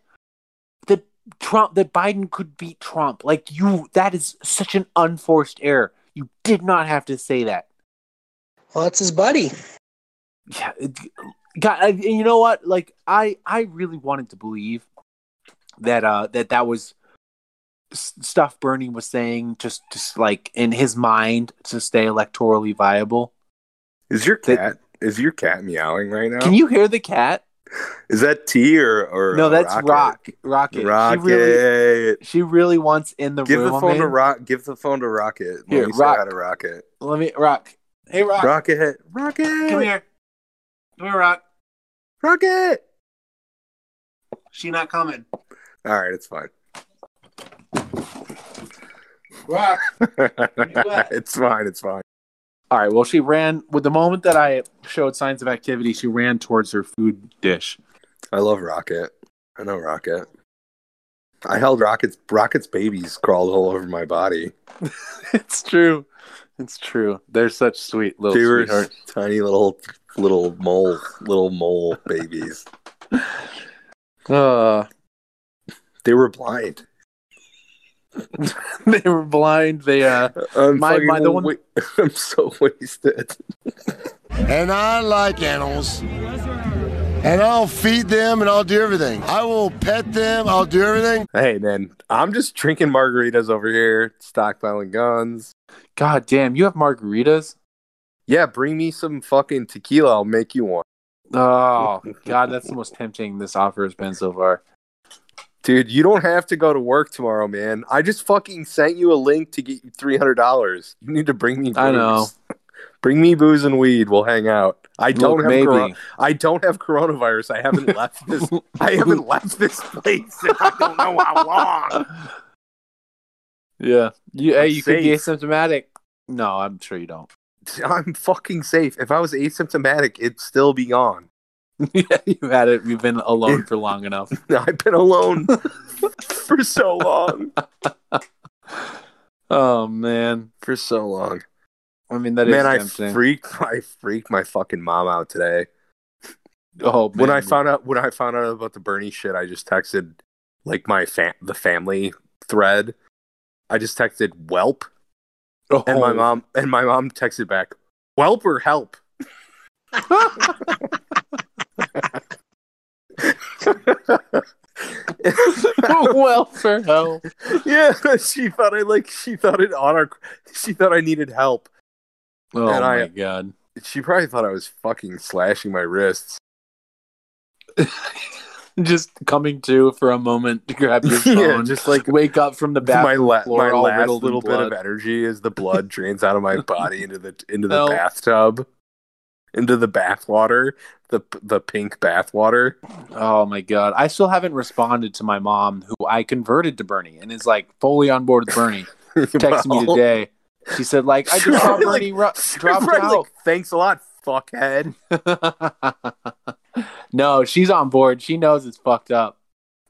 that Trump, that Biden could beat Trump. Like you, that is such an unforced error. You did not have to say that. well, that's his buddy. yeah God, you know what like i i really wanted to believe that uh that that was stuff bernie was saying just just like in his mind to stay electorally viable Is your cat? Is your cat meowing right now? can you hear the cat Is that T or or no that's Rocket? rock rocket Rocket. she really she really wants in the give room the phone to. Rock. Give the phone to Rocket. Let Here, Rock. to Rocket. let me rock hey rock Rocket. Rocket. come here come here rock Rocket. she not coming All right, it's fine. Rock it's fine. It's fine. All right. Well, she ran with the moment that I showed signs of activity. She ran towards her food dish. I love Rocket. I know Rocket. I held Rocket's Rocket's babies crawled all over my body. it's true. It's true. They're such sweet little they were tiny little little mole little mole babies. Uh, They were blind. they were blind. They uh, I'm My- my- the one- wa- I'm so wasted. And I like animals. And I'll feed them and I'll do everything. I will pet them. I'll do everything. Hey man, I'm just drinking margaritas over here, stockpiling guns. God damn, you have margaritas. Yeah, bring me some fucking tequila. I'll make you one. Oh God, that's the most tempting this offer has been so far. Dude, you don't have to go to work tomorrow, man. I just fucking sent you a link to get you three hundred dollars. You need to bring me. Booze. I know. Bring me booze and weed. We'll hang out. I don't Look, have maybe. coro- I don't have coronavirus. I haven't left this. I haven't left this place. In I don't know how long. Yeah, you. Hey, I'm you could be asymptomatic. No, I'm sure you don't. I'm fucking safe. If I was asymptomatic, it'd still be gone. yeah, you've had it. You've been alone for long enough. I've been alone for so long. Oh man, For so long. I mean that man, I freaked. I freaked my fucking mom out today. oh man. when I found out when I found out about the Bernie shit, I just texted like my fam- the family thread. I just texted whelp, oh, and my oh. mom and my mom texted back, whelp or help. well for help. yeah, she thought I like she thought it on our she thought I needed help. Oh And my I- god. She probably thought I was fucking slashing my wrists. Just coming to for a moment to grab your phone. Yeah, just like wake up from the my bathroom la- floor my last little bit of energy as the blood drains out of my body into the into the bathtub, into the bath water, the the pink bathwater. Oh my god. I still haven't responded to my mom who I converted to Bernie and is like fully on board with Bernie. Texted me today. She said like I just saw probably, like, Bernie ru- dropped out. like, Thanks a lot, fuckhead. no, she's on board. She knows it's fucked up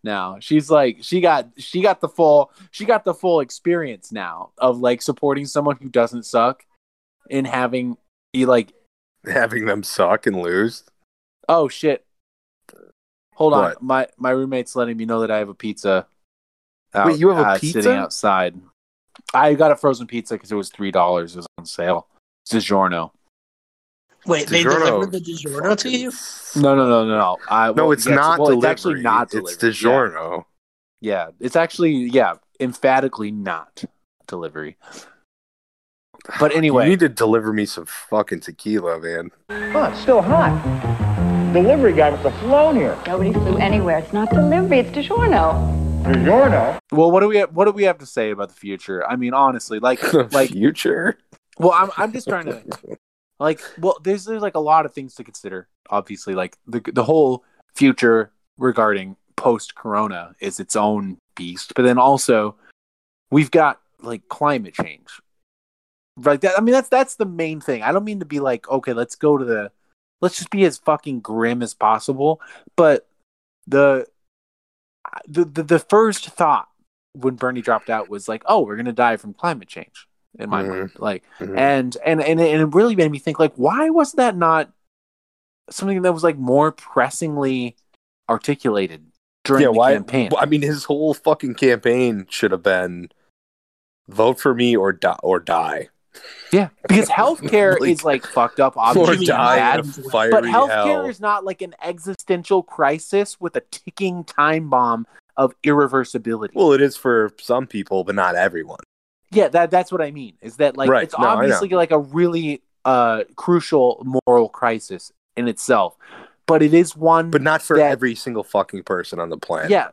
now. She's like she got she got the full she got the full experience now of like supporting someone who doesn't suck and having like Having them suck and lose. Oh shit. Hold on. My my roommate's letting me know that I have a pizza. Wait, you have a uh, pizza? sitting outside. I got a frozen pizza because it was three dollars. It was on sale. It's DiGiorno. Wait, they delivered the DiGiorno to you? No, no, no, no, no. I, No, well, it's yeah, not well, delivery. It's actually not It's. DiGiorno. Yeah. yeah, it's actually yeah, emphatically not delivery. But anyway, you need to deliver me some fucking tequila, man. Oh, it's still hot. Delivery guy must have flown here. Nobody flew anywhere. It's not delivery, it's DiGiorno. DiGiorno? well, what do we what do we have to say about the future? I mean, honestly, like like future. Well, I'm I'm just trying to like well, there's there's like a lot of things to consider. Obviously, like the the whole future regarding post Corona is its own beast, but then also we've got like climate change. Right. That I mean, that's that's the main thing. I don't mean to be like, okay, let's go to the, let's just be as fucking grim as possible. But the the the, the first thought when Bernie dropped out was like, oh, we're gonna die from climate change. In my Mhm. mind, like, Mhm. and and and it, and it really made me think, like, why was that not something that was like more pressingly articulated during yeah, the why? campaign? I mean, his whole fucking campaign should have been vote for me or die or die. Yeah, because healthcare Like- is like fucked up, obviously bad. in a fiery But healthcare hell. is not like an existential crisis with a ticking time bomb of irreversibility. Well, it is for some people, but not everyone. Yeah, that that's what I mean. Is that like Right, it's no, obviously like a really uh crucial moral crisis in itself, but it is one. But not for that- every single fucking person on the planet. Yeah,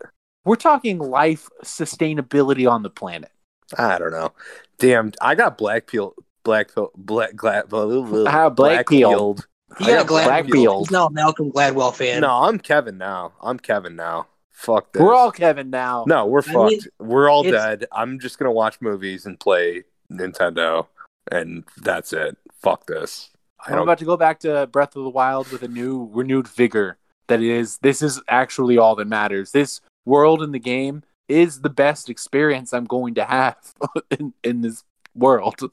we're talking life sustainability on the planet. I don't know. Damn, I got black peel, black peel, black glad, blah, blah, blah, Ah, black peel. peeled. He I got got Glad black He's peeled. now a Malcolm Gladwell fan. No, I'm Kevin now. I'm Kevin now. Fuck this. We're all Kevin now. no, we're I mean, fucked. we're all dead. I'm just gonna watch movies and play Nintendo, and that's it. Fuck this. I I'm about to go back to Breath of the Wild with a new renewed vigor. That is, this is actually all that matters. This world in the game is the best experience I'm going to have in, in this world.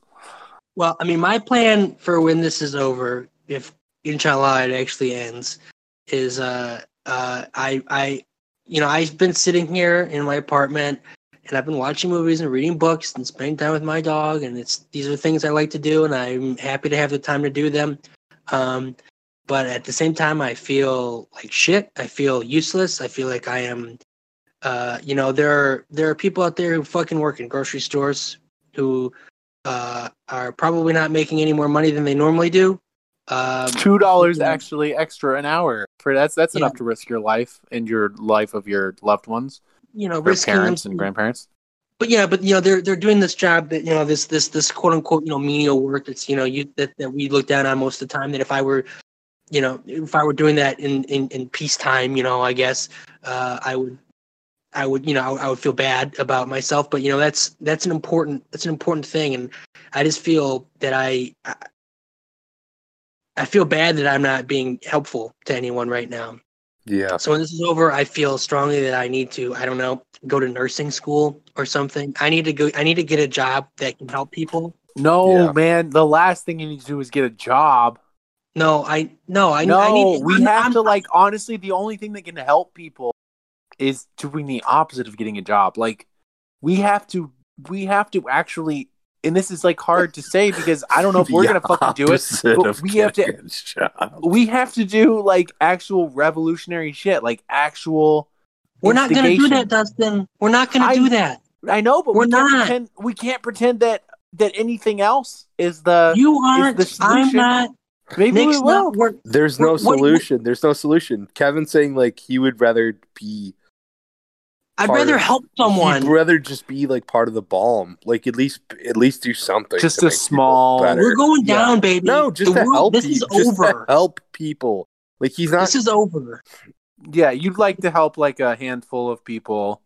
Well, I mean, my plan for when this is over, if inshallah it actually ends, is uh, uh, I, I, you know, I've been sitting here in my apartment and I've been watching movies and reading books and spending time with my dog, and it's these are things I like to do, and I'm happy to have the time to do them. Um, but at the same time, I feel like shit. I feel useless. I feel like I am. Uh, you know, there are there are people out there who fucking work in grocery stores who uh, are probably not making any more money than they normally do. Um, Two dollars actually extra an hour for that's that's enough to risk your life and your life of your loved ones, you know, your parents and grandparents. but yeah, but you know, they're they're doing this job that you know this this this quote unquote you know menial work that's you know you that, that we look down on most of the time. That if I were, you know, if I were doing that in in in peacetime, you know, I guess uh, I would. I would, you know, I would feel bad about myself, but you know, that's that's an important that's an important thing, and I just feel that I, I, I feel bad that I'm not being helpful to anyone right now. yeah. So when this is over, I feel strongly that I need to, I don't know, go to nursing school or something. I need to go. I need to get a job that can help people. No, Yeah. man, the last thing you need to do is get a job. No, I no, I, no, I need. we I'm- have I'm- to like honestly. The only thing that can help people is doing the opposite of getting a job. Like we have to, we have to actually. And this is like hard to say because I don't know if we're gonna fucking do it. But we have to. getting a job. We have to do like actual revolutionary shit, like actual. We're not gonna do that, Dustin. We're not gonna I- do that. I know, but We're we can't not. pretend. We can't pretend that that anything else is the. You aren't. the I'm not. Maybe Nick's we will. not. We're, There's no What- what- solution. There's no solution. Kevin's saying like he would rather be. I'd part rather of- help someone. I'd rather just be like part of the balm. Like at least at least do something. Just a small- We're going Yeah. down, baby. No, just The to world- help. This people. is Just to over. help people. Like he's not. This is over. Yeah, you'd like to help like a handful of people.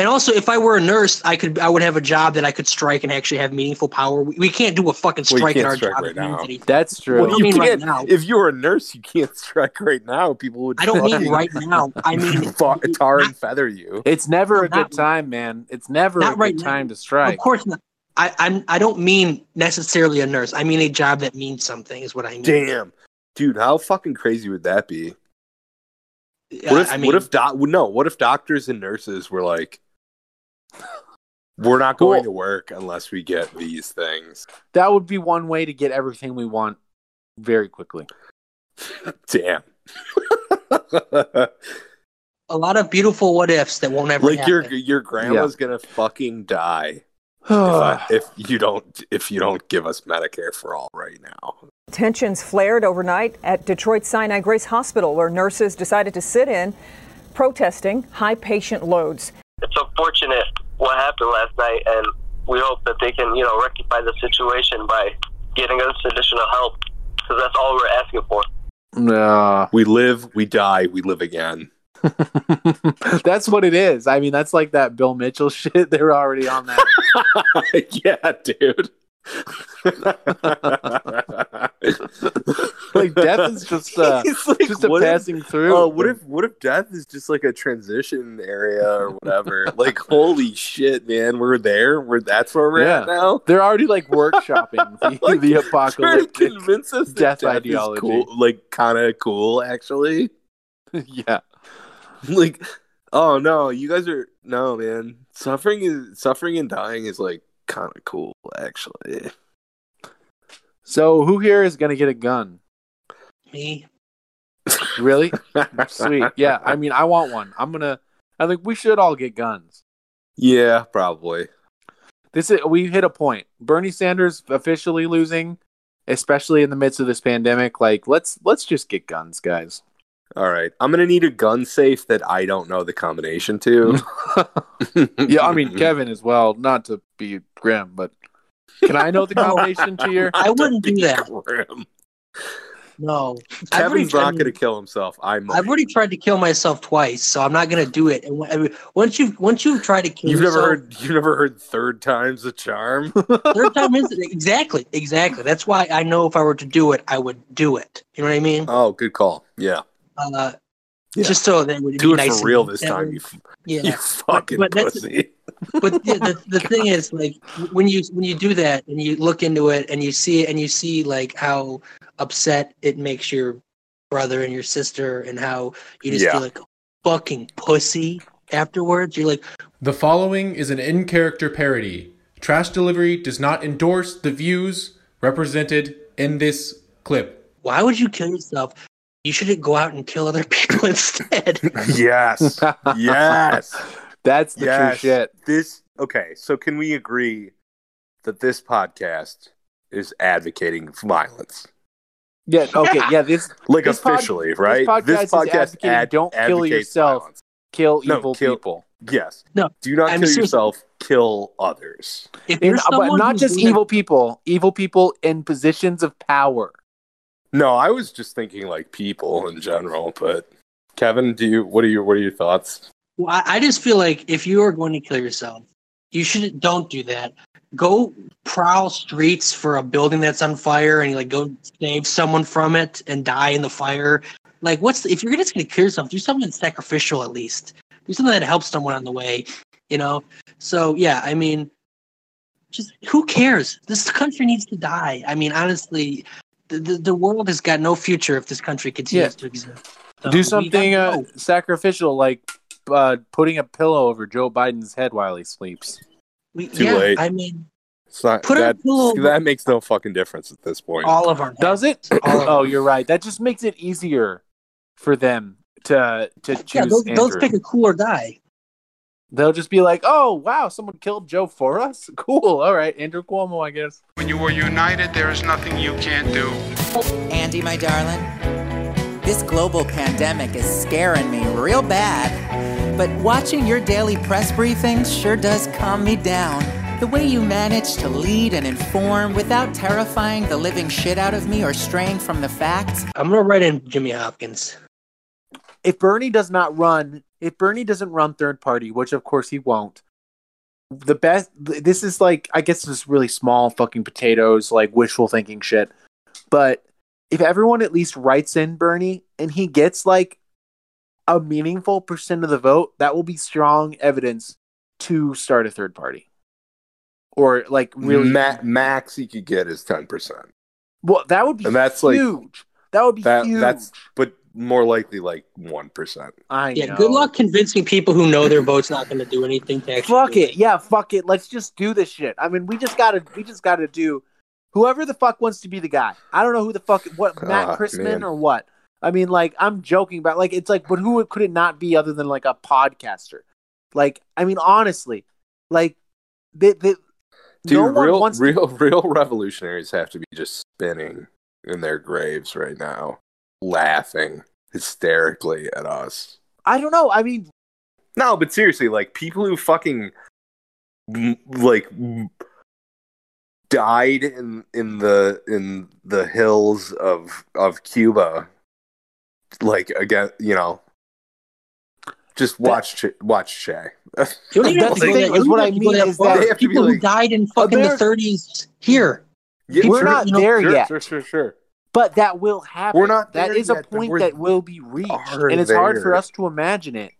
And also, if I were a nurse, I could I would have a job that I could strike and actually have meaningful power. We, we can't do a fucking Well, you strike in can't our strike job. right now. That's true. Well, I you mean right now. If you're a nurse, you can't strike right now. People would. I don't mean fucking right now. I mean fa- tar and feather you. It's never No, a good time, man. It's never Not a good right now. time to strike. Of course not. I I'm, I don't mean necessarily a nurse. I mean a job that means something is what I mean. Damn, dude, how fucking crazy would that be? What if? I mean, what if? Doc- no. What if doctors and nurses were like, We're not going Well- to work unless we get these things. That would be one way to get everything we want very quickly. Damn. A lot of beautiful what ifs that won't ever like your happen. your grandma's gonna fucking die if, I, if you don't if you don't give us Medicare for all right now. Tensions flared overnight at Detroit Sinai Grace Hospital, where nurses decided to sit in, protesting high patient loads. It's unfortunate what happened last night, and we hope that they can, you know, rectify the situation by getting us additional help, because that's all we're asking for. Nah. We live, we die, we live again. that's what it is. I mean, that's like that Bill Mitchell shit. They're already on that. yeah, dude. like death is just uh, like, just a what if- passing through. Oh, what if what if death is just like a transition area or whatever? like, holy shit, man, we're there. We're that's where we're Yeah. at now. They're already like workshopping the, Like, the apocalyptic convince us death death ideology. is cool, like kind of cool, actually. yeah. like, oh no, you guys are no man. Suffering is suffering and dying is like kind of cool, actually. So who here is gonna get a gun? Me. Really? Sweet. Yeah. I mean, I want one. I'm gonna. I think we should all get guns. Yeah, probably. This is we hit a point. Bernie Sanders officially losing, especially in the midst of this pandemic. Like, let's let's just get guns, guys. All right, I'm gonna need a gun safe that I don't know the combination to. Yeah, I mean Kevin as well. Not to be grim, but can I know the combination to your? I wouldn't do that. Grim. No. I've already Kevin's not gonna kill himself. I might. I've already tried to kill myself twice, so I'm not gonna do it. And when- I mean, once you once you try to kill You've never yourself, heard. You've never heard third time's a charm. third time is exactly exactly. That's why I know if I were to do it, I would do it. You know what I mean? oh, good call. Yeah, Uh, Yeah. Just so that it would do be it nice for real and- this time. You, Yeah. you fucking but that's- pussy. but the, the, the thing is like when you when you do that and you look into it and you see it and you see like how upset it makes your brother and your sister and how you just Yeah. feel like fucking pussy afterwards you're like The following is an in character parody. Trash Delivery does not endorse the views represented in this clip. why would you kill yourself you shouldn't go out and kill other people instead yes, yes, that's the yes. true shit. This okay. So can we agree that this podcast is advocating violence? Yeah. Okay. Yeah. This Like this pod- officially, right? This podcast, is advocating ad- don't kill yourself. violence. Kill No, evil kill- people. Yes. No. Do not I mean, kill seriously- yourself. Kill others. if In- you're uh, but someone not just evil people. Evil people in positions of power. No, I was just thinking like people in general. But Kevin, do you? What are your What are your thoughts? Well, I, I just feel like if you are going to kill yourself, you should don't do that. Go prowl streets for a building that's on fire and like go save someone from it and die in the fire. Like, what's the, if you're just going to kill yourself? Do something sacrificial at least. Do something that helps someone on the way. You know. So yeah, I mean, just who cares? This country needs to die. I mean, honestly, the the, the world has got no future if this country continues to exist. So Do something uh, sacrificial, like uh, putting a pillow over Joe Biden's head while he sleeps. We, Too yeah, late. I mean, It's not Put a that. pillow- That makes no fucking difference at this point. all of our Does it? All oh, you're right. That just makes it easier for them to to choose yeah, those, those Andrew. pick a cool or die. They'll just be like, "Oh, wow, someone killed Joe for us. Cool. All right, Andrew Cuomo, I guess." When you are united, there is nothing you can't do. Andy, my darling, this global pandemic is scaring me real bad. But watching your daily press briefings sure does calm me down. The way you manage to lead and inform without terrifying the living shit out of me or straying from the facts. I'm gonna write in Jimmy Hopkins. If Bernie does not run, if Bernie doesn't run third party, which of course he won't, the best. This is like, I guess, this is really small fucking potatoes, like wishful thinking shit. But if everyone at least writes in Bernie and he gets like a meaningful percent of the vote, that will be strong evidence to start a third party. Or like really Ma- max he could get is ten percent, well, that would be and that's like huge. that would be that. huge. That's but more likely like one percent. I Yeah, know. good luck convincing people who know their vote's not going to do anything to. Fuck do it. Yeah, fuck it. Let's just do this shit. I mean, we just gotta we just gotta do whoever the fuck wants to be the guy. I don't know who the fuck what Matt Ah, Christman man. or what. I mean, like I'm joking about like it's like, but who could it not be other than like a podcaster? Like, I mean, honestly, like they, they Dude, no one real, wants to- real, real revolutionaries have to be just spinning in their graves right now, laughing hysterically at us. I don't know. I mean, No, but seriously, like people who fucking like died in in the in the hills of of Cuba, like again, you know, just watch Ch- watch Che. You don't That's to the thing, that- is what I have to go mean that is far. that- They have people who like- died in oh, fucking the 30s here. Yeah, we're sure, not you know, there sure, yet. sure, sure, sure. But that will happen. We're not That there is a point that will be reached, and it's hard for us to imagine it.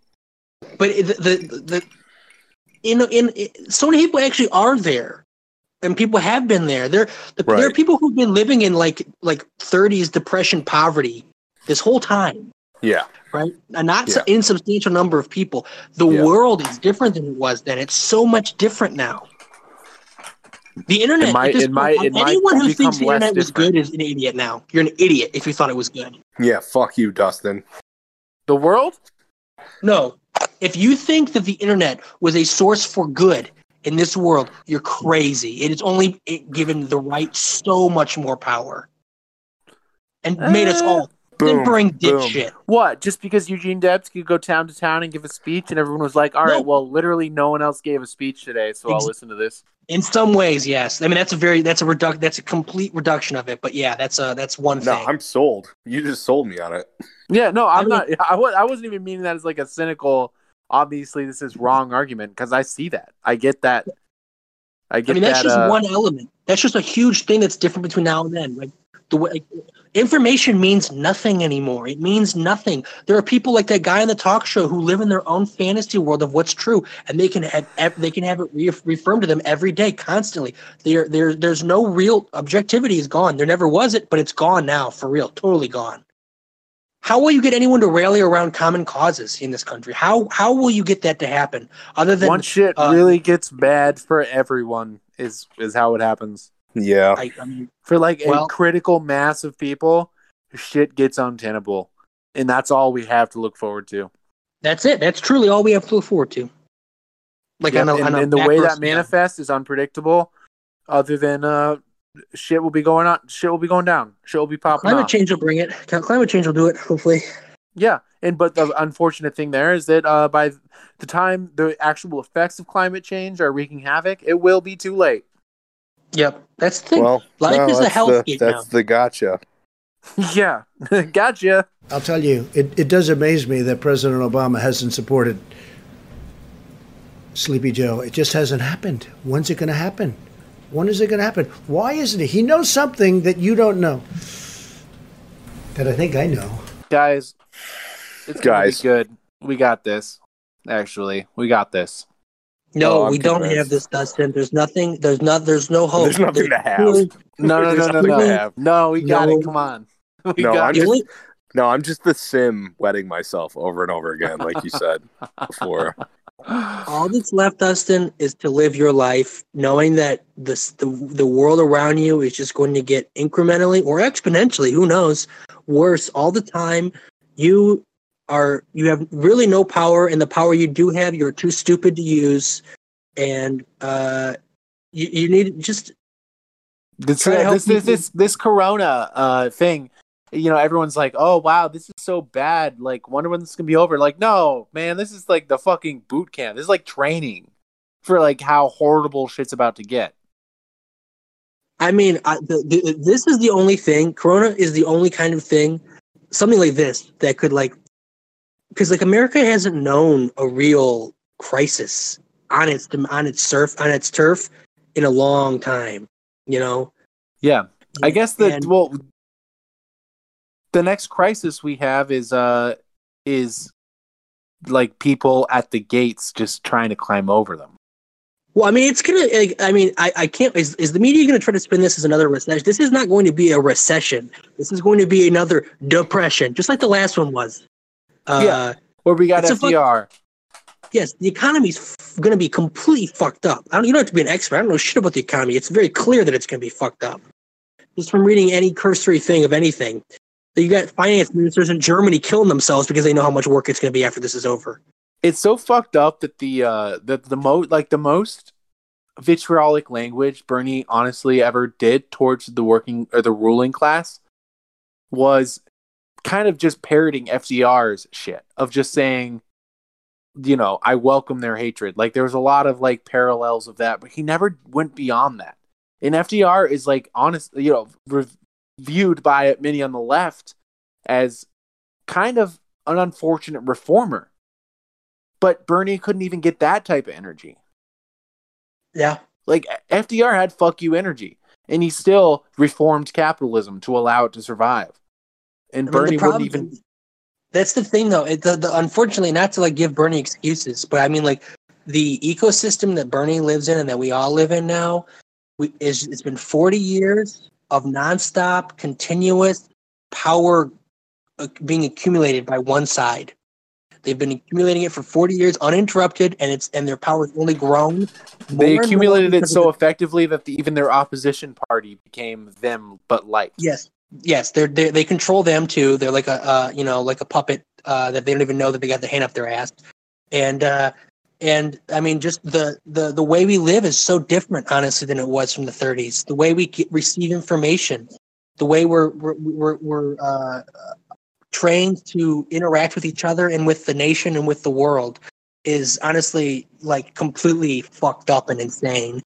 But it- the the, the in in it, so many people actually are there, and people have been there. There the, there are people who've been living in like like 30s depression, poverty this whole time. Yeah, right? A not Yeah. insubstantial number of people. The Yeah. world is different than it was then. It's so much different now. The internet. It might- at this it point, it might anyone who thinks the internet was different. good is an idiot now. You're an idiot if you thought it was good. yeah. Fuck you, Dustin. The world? No, if you think that the internet was a source for good in this world, you're crazy. It is only it given the right so much more power, and made us all eh, simpering dick boom. shit. What? Just because Eugene Debs could go town to town and give a speech, and everyone was like, "All right, No. well, literally no one else gave a speech today, so I'll listen to this." In some ways, yes. I mean, that's a very that's a reduc that's a complete reduction of it. But yeah, that's a that's one thing. No, thing. I'm sold. You just sold me on it. Yeah, no, I'm mean- not. I wa- I wasn't even meaning that as like a cynical. Obviously, this is wrong argument because I see that. I get that. I get that. I mean, that's that. just uh, one element. That's just a huge thing that's different between now and then. Like the way information means nothing anymore. It means nothing. There are people like that guy on the talk show who live in their own fantasy world of what's true, and they can have they can have it re- reaffirmed to them every day, constantly. There, there, there's no real objectivity is gone. There never was it, but it's gone now for real, totally gone. How will you get anyone to rally around common causes in this country? How how will you get that to happen? Other than Once shit uh, really gets bad for everyone, is is how it happens. Yeah. I, I mean, For like Well- a critical mass of people, shit gets untenable, and that's all we have to look forward to. That's it. That's truly all we have to look forward to. Like Yep, on a, and, on a and the way macro that scale. manifests is unpredictable. Other than uh, shit will be going on, shit will be going down, shit will be popping Climate off. change will bring it. Climate change will do it. Hopefully. Yeah, and but the unfortunate thing there is that uh, by the time the actual effects of climate change are wreaking havoc, it will be too late. Yep. That's the thing. Well, Life no, is a health the, gate That's now. the gotcha. yeah, gotcha. I'll tell you, it, it does amaze me that President Obama hasn't supported Sleepy Joe. It just hasn't happened. When's it going to happen? When is it going to happen? Why isn't it? He knows something that you don't know. That I think I know. Guys, it's Guys. gonna be good. We got this. Actually, we got this. No, Oh, I'm we don't have this, Dustin. There's nothing. There's not. There's no hope. There's nothing to have. truly- No, no, no, no, There's no. have. No, we got No. it. Come on. We No, got I'm just no, I'm just the sim wetting myself over and over again, like you said before. all that's left, Dustin, is to live your life knowing that this the the world around you is just going to get incrementally or exponentially, who knows, worse all the time. You are you have really no power, and the power you do have, you're too stupid to use, and uh, you you need just This, uh, this, this, this, this Corona uh, thing, you know, everyone's like, "Oh wow, this is so bad." Like, wonder when this is gonna be over. Like, no, man, this is like the fucking boot camp. This is like training for like how horrible shit's about to get. I mean, I, the, the, this is the only thing. Corona is the only kind of thing, something like this that could like, because like America hasn't known a real crisis on its on its surf on its turf in a long time. You know, Yeah, I guess the And- well, the next crisis we have is uh is like people at the gates just trying to climb over them. Well, I mean, it's gonna. like, I mean, I, I can't. Is, is the media going to try to spin this as another recession? This is not going to be a recession. This is going to be another depression, just like the last one was. Uh, Yeah. Where we got it's a fuck- FDR. yes, the economy's f- going to be completely fucked up. I don't. You don't have to be an expert. I don't know shit about the economy. It's very clear that it's going to be fucked up. Just from reading any cursory thing of anything, you got finance ministers in Germany killing themselves because they know how much work it's going to be after this is over. it's so fucked up that the uh that the mo like the most vitriolic language Bernie honestly ever did towards the working or the ruling class was kind of just parroting FDR's shit of just saying you know I welcome their hatred like there was a lot of like parallels of that but he never went beyond that and FDR is like honest you know rev- viewed by many on the left as kind of an unfortunate reformer but Bernie couldn't even get that type of energy. Yeah. Like FDR had fuck you energy, and he still reformed capitalism to allow it to survive. And I mean, Bernie problem- wouldn't even. That's the thing, though. It, the, the unfortunately, not to like give Bernie excuses, but I mean, like the ecosystem that Bernie lives in and that we all live in now, we, is it's been forty years of nonstop, continuous power uh, being accumulated by one side. They've been accumulating it for forty years uninterrupted, and it's and their power has only grown. They more and more accumulated it so the- effectively that the, even their opposition party became them, but light. Yes, yes, they're, they they control them too. They're like a uh, you know like a puppet uh, that they don't even know that they got the hand up their ass. And uh, and I mean, just the the the way we live is so different, honestly, than it was from the 30s. The way we get, receive information, the way we're we're we're, we're uh, trained to interact with each other and with the nation and with the world is honestly like completely fucked up and insane.